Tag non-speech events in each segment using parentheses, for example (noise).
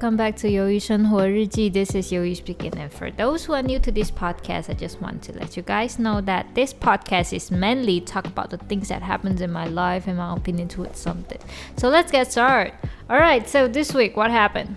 welcome back to Yoish on Horiji. This is Yoish speaking. And for those who are new to this podcast, I just want to let you guys know that this podcast is mainly talk about the things that happens in my life and my opinion towards something. So let's get started. All right. So this week, what happened?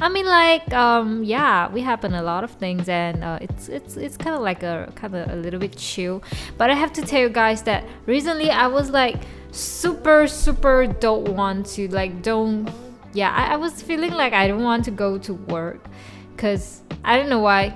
I mean, like, um, yeah, we happen a lot of things, and uh, it's it's it's kind of like a kind of a little bit chill. But I have to tell you guys that recently I was like super super don't want to like don't yeah, I, I was feeling like I don't want to go to work because I don't know why.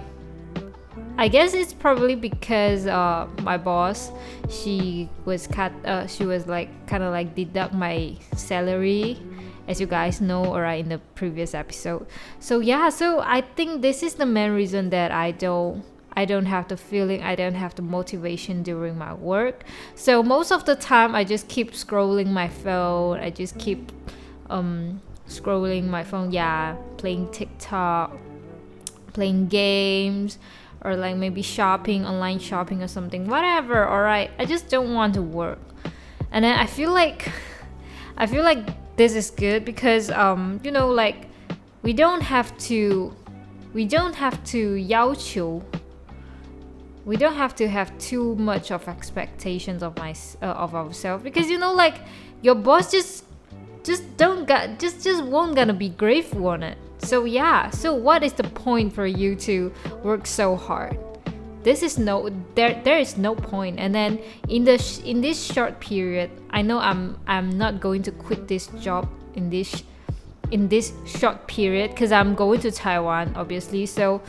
I guess it's probably because uh, my boss, she was cut. Uh, she was like kind of like deduct my salary, as you guys know, alright in the previous episode. So yeah, so I think this is the main reason that I don't I don't have the feeling, I don't have the motivation during my work. So most of the time, I just keep scrolling my phone. I just keep um, scrolling my phone, yeah, playing TikTok, playing games, or like maybe shopping, online shopping or something, whatever, alright. I just don't want to work. And then I feel like I feel like this is good because um, you know, like we don't have to we don't have to 要求 we don't have to have too much of expectations of my uh, of ourselves because you know like your boss just just don't got just just won't gonna be grateful on it. So yeah. So what is the point for you to work so hard? This is no there there is no point. and then in the in this short period i know i'm i'm not going to quit this job in this in this short period because i'm going to taiwan obviously. So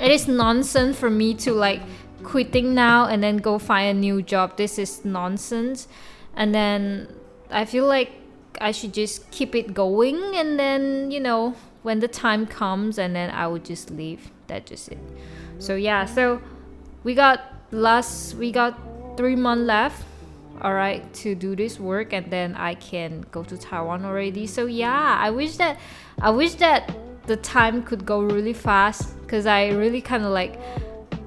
it is nonsense for me to like quitting now and then go find a new job. This is nonsense. And then i feel like I should just keep it going and then, you know, when the time comes and then I would just leave. That's just it. So yeah, so we got last we got 3 months left all right to do this work and then I can go to Taiwan already. So yeah, I wish that I wish that the time could go really fast cuz I really kind of like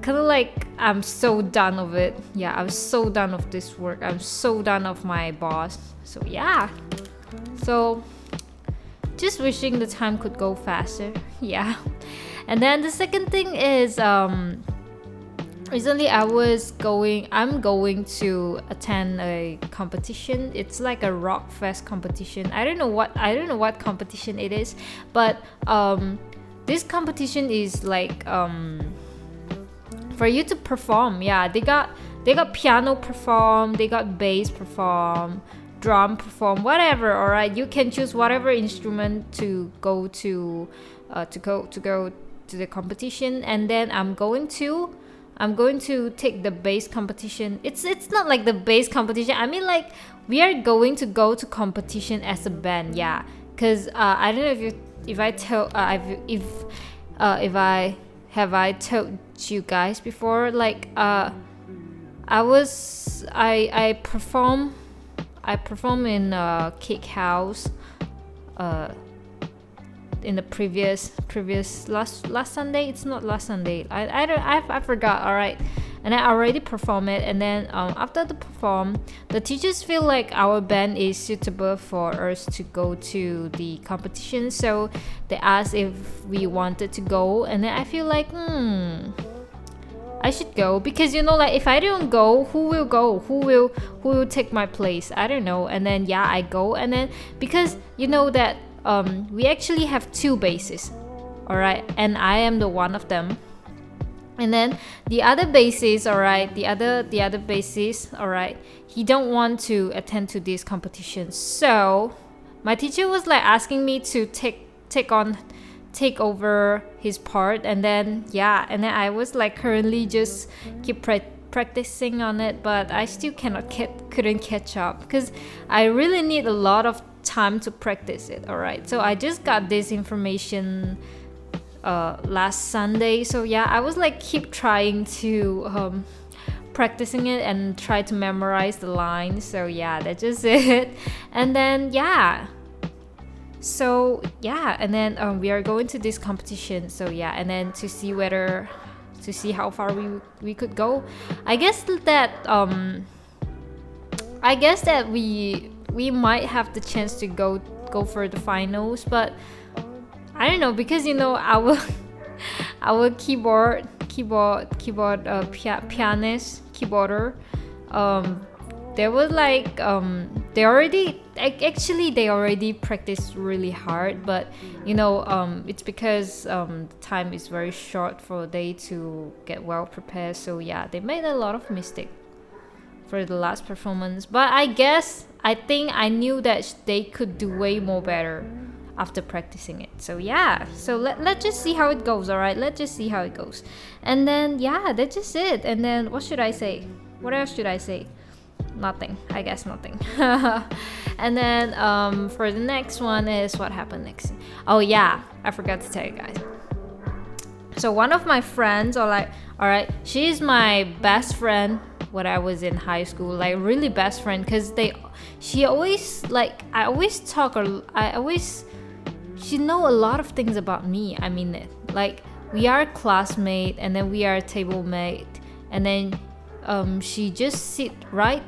kind of like I'm so done of it. Yeah, I'm so done of this work. I'm so done of my boss. So yeah. So just wishing the time could go faster. (laughs) Yeah. And then the second thing is um recently I was going I'm going to attend a competition. It's like a rock fest competition. I don't know what I don't know what competition it is, but um this competition is like um for you to perform. Yeah, they got they got piano perform, they got bass perform, drum perform whatever all right you can choose whatever instrument to go to uh, to go to go to the competition. And then i'm going to i'm going to take the bass competition. It's it's not like the bass competition. I mean like we are going to go to competition as a band yeah. Because uh, i don't know if you if i tell uh, if if uh, if i have i told you guys before like uh i was i i perform I performed in a Cake House uh, in the previous previous last last Sunday. It's not last Sunday. I I don't I, I forgot. All right, and I already performed it. And then um, after the perform, the teachers feel like our band is suitable for us to go to the competition. So they asked if we wanted to go, and then I feel like hmm I should go because you know like if I don't go who will go? Who will who will take my place? I don't know. And then yeah I go. And then because you know that um, we actually have two bases all right and I am the one of them. And then the other bases, all right the other the other bases, all right he don't want to attend to this competition. So my teacher was like asking me to take take on take over his part and then yeah and then i was like currently just keep pra- practicing on it but i still cannot get couldn't catch up because i really need a lot of time to practice it all right so i just got this information uh, last sunday so yeah i was like keep trying to um, practicing it and try to memorize the lines so yeah that's just (laughs) it. And then yeah so yeah and then um, we are going to this competition so yeah and then to see whether to see how far we we could go. I guess that um i guess that we we might have the chance to go go for the finals but I don't know because you know (laughs) our our keyboard keyboard keyboard uh, pia- pianist keyboarder um there was like um they already actually they already practiced really hard but you know um it's because um time is very short for they to get well prepared so yeah they made a lot of mistake for the last performance but i guess i think i knew that they could do way more better after practicing it. So yeah, so let, let's just see how it goes, all right? Let's just see how it goes. And then yeah, that's just it. And then what should I say? What else should I say? Nothing. I guess nothing. (laughs) and then um, for the next one is what happened next. Oh yeah, I forgot to tell you guys. So one of my friends, or like, all right, she's my best friend when I was in high school, like really best friend, cause they, she always like I always talk or I always she know a lot of things about me. I mean, it. like we are classmate and then we are table mate, and then um, she just sit right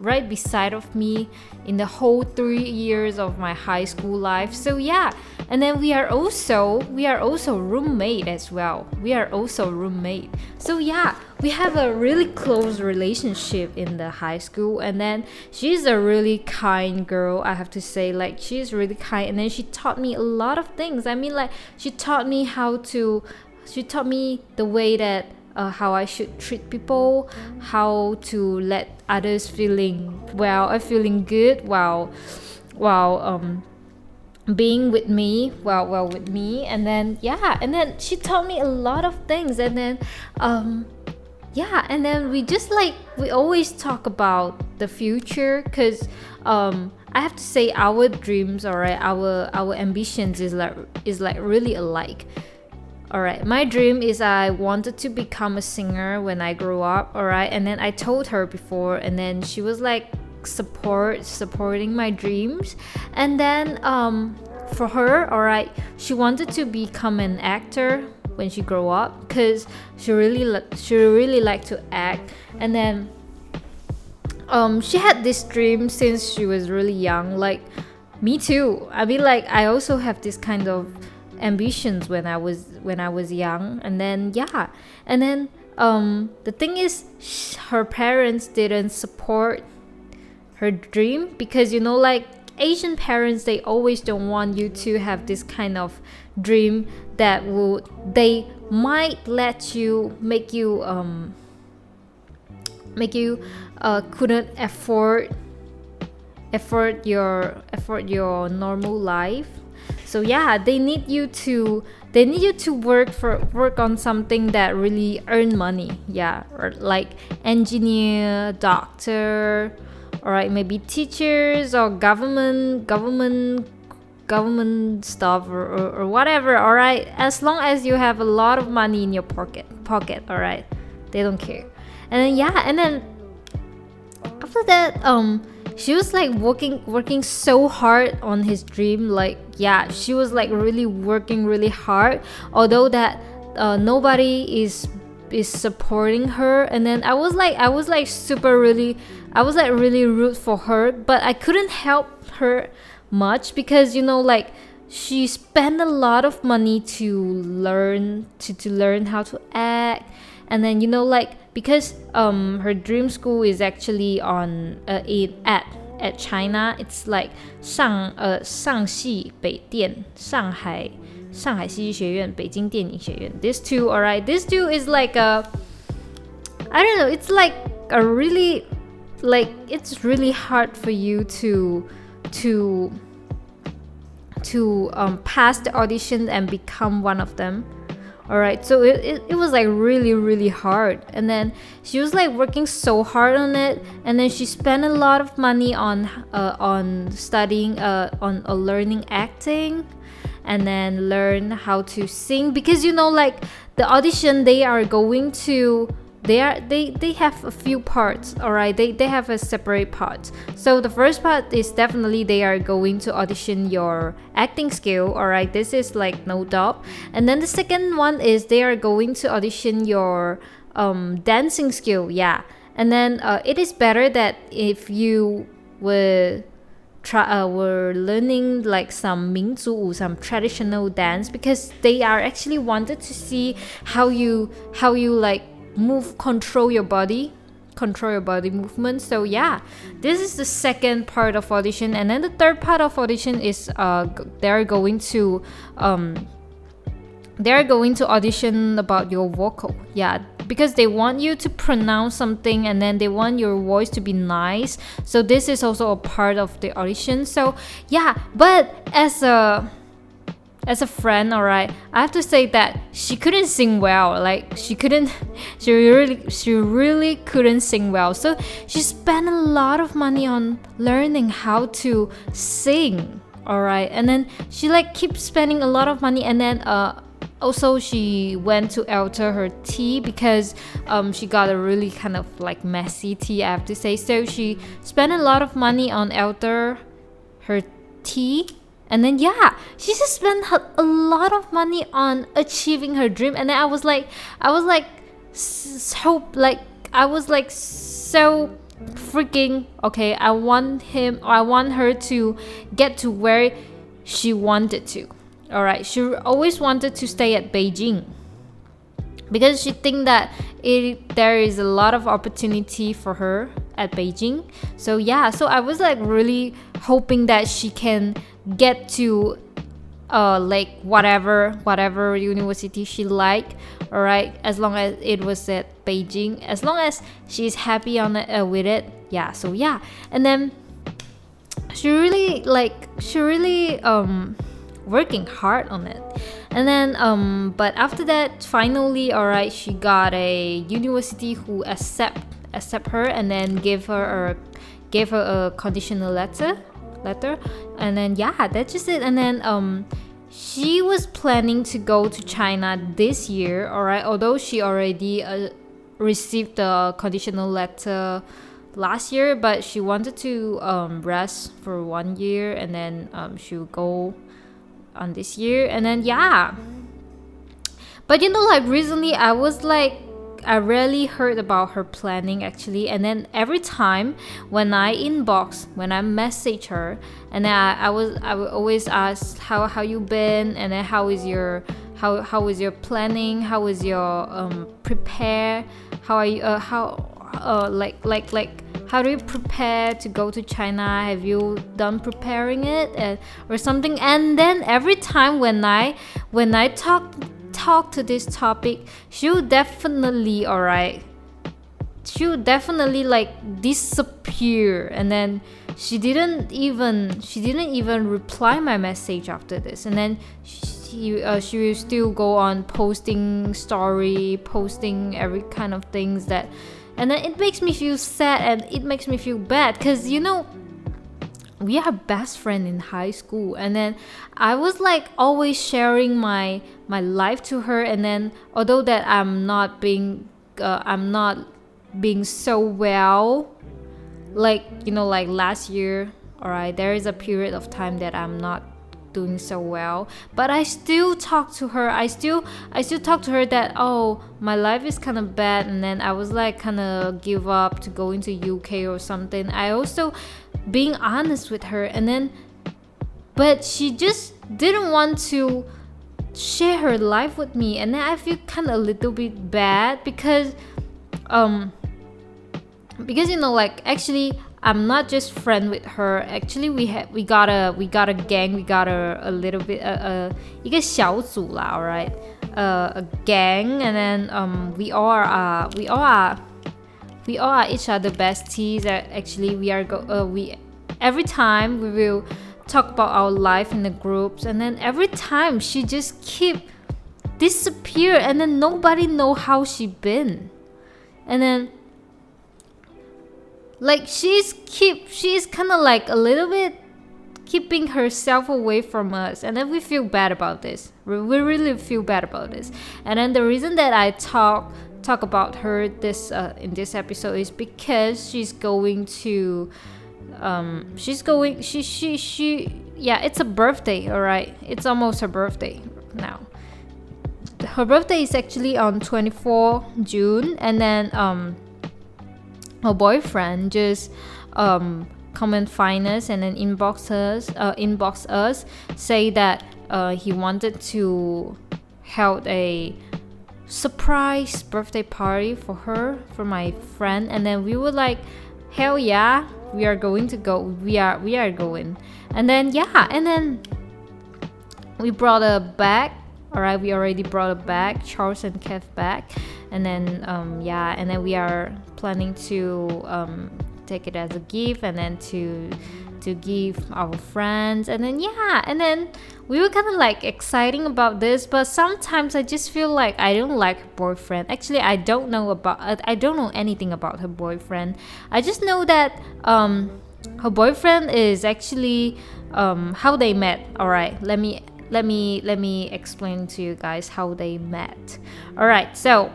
right beside of me in the whole three years of my high school life. So yeah. And then we are also we are also roommate as well. We are also roommate. So yeah we have a really close relationship in the high school. And then she's a really kind girl i have to say. Like she's really kind. And then she taught me a lot of things. I mean like she taught me how to she taught me the way that uh, how I should treat people, how to let others feeling well, uh, feeling good while while um being with me well well with me. And then yeah and then she taught me a lot of things. And then um yeah and then we just like we always talk about the future because um i have to say our dreams all right our our ambitions is like is like really alike Alright, my dream is I wanted to become a singer when I grew up, alright? And then I told her before and then she was like support supporting my dreams. And then um for her, alright, she wanted to become an actor when she grew up cuz she really she really liked to act. And then um she had this dream since she was really young like me too. I mean like I also have this kind of ambitions when I was when I was young. And then yeah. And then um the thing is her parents didn't support her dream because you know like Asian parents they always don't want you to have this kind of dream that will they might let you make you um make you uh couldn't afford afford your afford your normal life so yeah they need you to they need you to work for work on something that really earn money. Yeah or like engineer doctor all right maybe teachers or government government government stuff or, or, or whatever all right? As long as you have a lot of money in your pocket pocket all right? They don't care. And then yeah and then after that um she was like working working so hard on his dream like yeah she was like really working really hard although that uh, nobody is is supporting her. And then i was like i was like super really i was like really rude for her but i couldn't help her much because you know like she spent a lot of money to learn to, to learn how to act. And then you know like because um her dream school is actually on uh, it at at China it's like 上呃上戏北电上海上海戏剧学院北京电影学院 this two alright this two is like a I don't know it's like a really like it's really hard for you to to to um, pass the audition and become one of them all right so it, it, it was like really really hard. And then she was like working so hard on it and then she spent a lot of money on uh, on studying uh, on uh, learning acting and then learn how to sing. Because you know like the audition they are going to they are they they have a few parts all right they they have a separate part. So the first part is definitely they are going to audition your acting skill all right this is like no doubt. And then the second one is they are going to audition your um dancing skill yeah. And then uh, it is better that if you were try uh, were learning like some Mingzu some traditional dance because they are actually wanted to see how you how you like move control your body control your body movement so yeah this is the second part of audition. And then the third part of audition is uh they're going to um they're going to audition about your vocal. Yeah because they want you to pronounce something and then they want your voice to be nice. So this is also a part of the audition. So yeah but as a as a friend all right i have to say that she couldn't sing well like she couldn't (laughs) she really she really couldn't sing well. So she spent a lot of money on learning how to sing all right and then she like keeps spending a lot of money and then uh also she went to alter her tea because um, she got a really kind of like messy tea i have to say. So she spent a lot of money on alter her tea and then yeah she just spent a lot of money on achieving her dream and then i was like i was like so like i was like so freaking okay i want him i want her to get to where she wanted to all right, she always wanted to stay at Beijing because she think that it there is a lot of opportunity for her at Beijing. So yeah, so I was like really hoping that she can get to uh like whatever whatever university she like all right as long as it was at beijing. As long as she's happy on it, uh, with it. Yeah so yeah. And then she really like she really um working hard on it. And then um but after that finally all right she got a university who accept accept her and then give her a gave her a conditional letter letter. And then yeah that's just it. And then um she was planning to go to china this year all right? Although she already uh, received the conditional letter last year but she wanted to um, rest for one year and then um, she would go on this year. And then yeah. But you know like recently i was like i rarely heard about her planning actually. And then every time when i inbox when i message her and I, I was i would always ask how how you been? And then how is your how how is your planning? How is your um prepare? How are you uh, how uh like like like how do you prepare to go to China? Have you done preparing it? Uh, or something? And then every time when I when I talk talk to this topic, she'll definitely alright. She'll definitely like disappear and then she didn't even she didn't even reply my message after this and then she uh, she will still go on posting story posting every kind of things that and then it makes me feel sad and it makes me feel bad because you know we are best friend in high school. And then i was like always sharing my my life to her. And then although that i'm not being uh, i'm not being so well like you know like last year all right there is a period of time that i'm not doing so well but i still talk to her. I still i still talk to her that oh my life is kind of bad and then i was like kind of give up to go into uk or something. I also being honest with her and then but she just didn't want to share her life with me and then i feel kind of a little bit bad because um because you know like actually I'm not just friend with her. Actually, we had we got a we got a gang. We got a, a little bit a, a 一个小组啦，alright, uh, a gang, and then um we all are we all are we all are each other besties. Actually, we are go uh, we every time we will talk about our life in the groups, and then every time she just keep disappear, and then nobody know how she been, and then like she's keep she's kind of like a little bit keeping herself away from us and then we feel bad about this. We really feel bad about this. And then the reason that i talk talk about her this uh, in this episode is because she's going to um she's going she she she yeah it's a birthday all right it's almost her birthday now. Her birthday is actually on 24 june and then um her boyfriend just um, come and find us and then inbox us uh, inbox us say that uh, he wanted to held a surprise birthday party for her for my friend and then we were like hell yeah we are going to go we are we are going. And then yeah and then we brought a bag all right we already brought a bag Charles and Keith bag and then um, yeah and then we are planning to um, take it as a gift and then to to give our friends. And then yeah and then we were kind of like exciting about this but sometimes i just feel like i don't like her boyfriend. Actually i don't know about i don't know anything about her boyfriend. I just know that um her boyfriend is actually um how they met all right let me let me let me explain to you guys how they met. All right so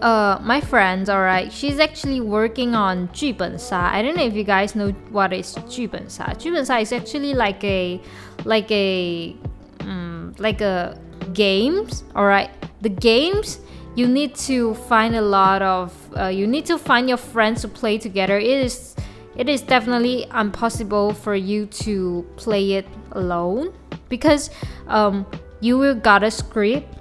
uh, my friend, alright, she's actually working on 剧本杀. I don't know if you guys know what is 剧本杀.剧本杀 is actually like a, like a, um, like a games, alright. The games you need to find a lot of, uh, you need to find your friends to play together. It is, it is definitely impossible for you to play it alone because um, you will got a script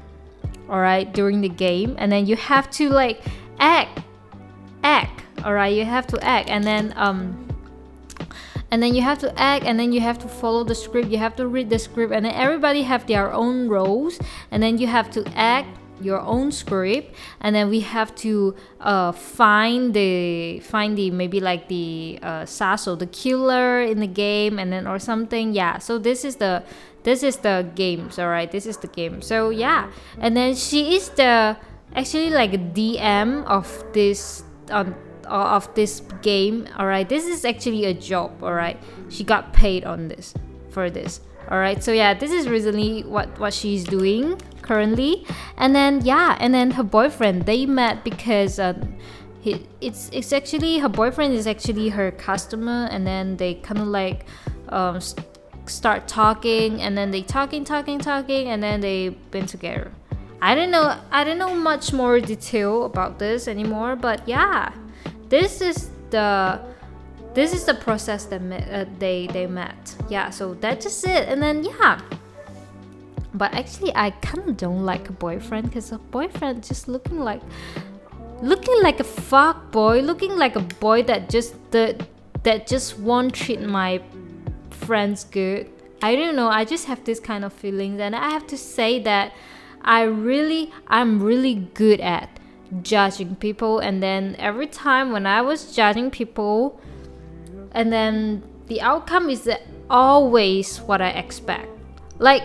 all right during the game and then you have to like act act all right you have to act and then um and then you have to act and then you have to follow the script you have to read the script and then everybody have their own roles and then you have to act your own script and then we have to uh, find the find the maybe like the uh, saso the killer in the game and then or something. Yeah so this is the this is the games all right this is the game. So yeah. And then she is the actually like a dm of this um, of this game all right this is actually a job all right she got paid on this for this all right so yeah this is recently what what she's doing currently. And then yeah and then her boyfriend they met because um, he, it's it's actually her boyfriend is actually her customer and then they kind of like um, start talking and then they talking talking talking and then they been together. I don't know i don't know much more detail about this anymore but yeah this is the this is the process that uh, they they met. Yeah so that's just it. And then yeah but actually i kind of don't like a boyfriend because a boyfriend just looking like looking like a fuck boy looking like a boy that just that that just won't treat my friends good. I don't know, I just have this kind of feelings and I have to say that I really I'm really good at judging people and then every time when I was judging people and then the outcome is always what I expect. Like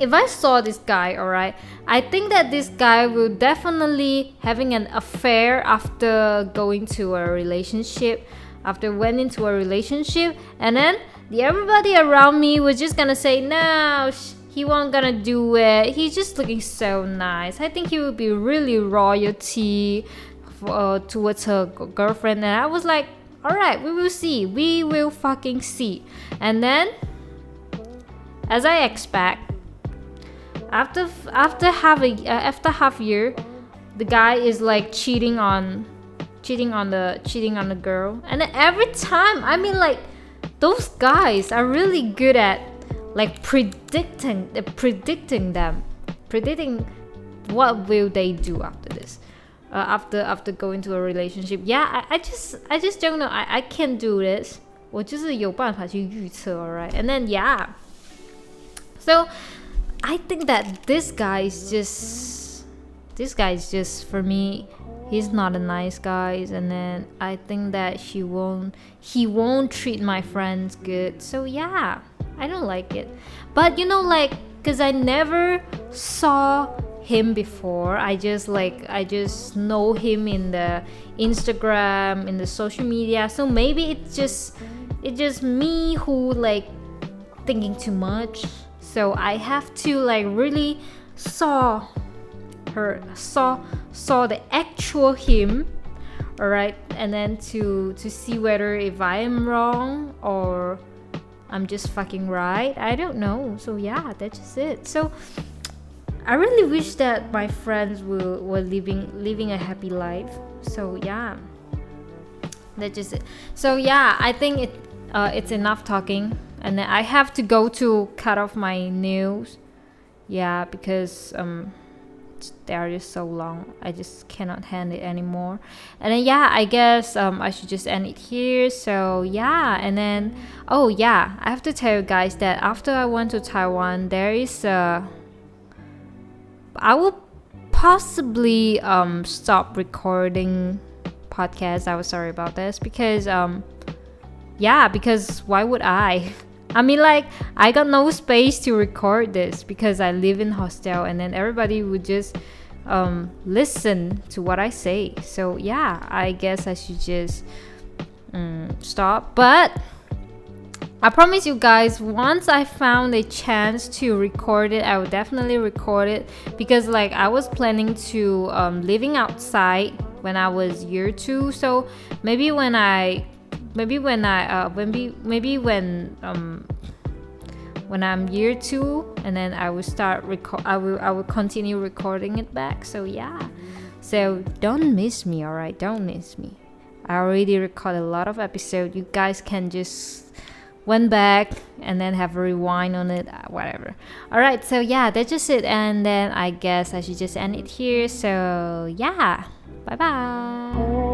if I saw this guy, alright, I think that this guy will definitely having an affair after going to a relationship after went into a relationship and then the everybody around me was just gonna say no he won't gonna do it. He's just looking so nice. I think he would be really royalty uh, towards her girlfriend and i was like all right we will see. We will fucking see. And then as i expect after after half a uh, after half year the guy is like cheating on cheating on the cheating on the girl and then every time i mean like those guys are really good at like predicting uh, predicting them predicting what will they do after this uh, after after going to a relationship yeah I, I just I just don't know I, I can't do this 我就是有办法去预测 alright and then yeah so I think that this guy is just this guy is just for me he's not a nice guy. And then i think that he won't he won't treat my friends good. So yeah i don't like it. But you know like because i never saw him before. I just like i just know him in the instagram in the social media. So maybe it's just it's just me who like thinking too much so i have to like really saw her saw saw the actual him all right and then to to see whether if i am wrong or i'm just fucking right i don't know. So yeah that's just it. So i really wish that my friends were, were living living a happy life. So yeah That's just it. So yeah, I think it uh, it's enough talking, and then I have to go to cut off my nails. Yeah, because um they are just so long. I just cannot handle it anymore. And then yeah, I guess um, I should just end it here. So yeah, and then oh yeah, I have to tell you guys that after I went to Taiwan, there is a. I will possibly um stop recording podcast. I was sorry about this because um yeah because why would I? (laughs) I mean, like, I got no space to record this because I live in hostel, and then everybody would just um, listen to what I say. So yeah, I guess I should just um, stop. But I promise you guys, once I found a chance to record it, I will definitely record it because, like, I was planning to um, living outside when I was year two. So maybe when I maybe when I uh, maybe maybe when um when I'm year two and then I will start record I will I will continue recording it back so yeah. So don't miss me alright? Don't miss me. I already recorded a lot of episodes you guys can just went back and then have a rewind on it uh, whatever. All right so yeah that's just it. And then i guess i should just end it here. So yeah. Bye bye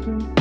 Thank you.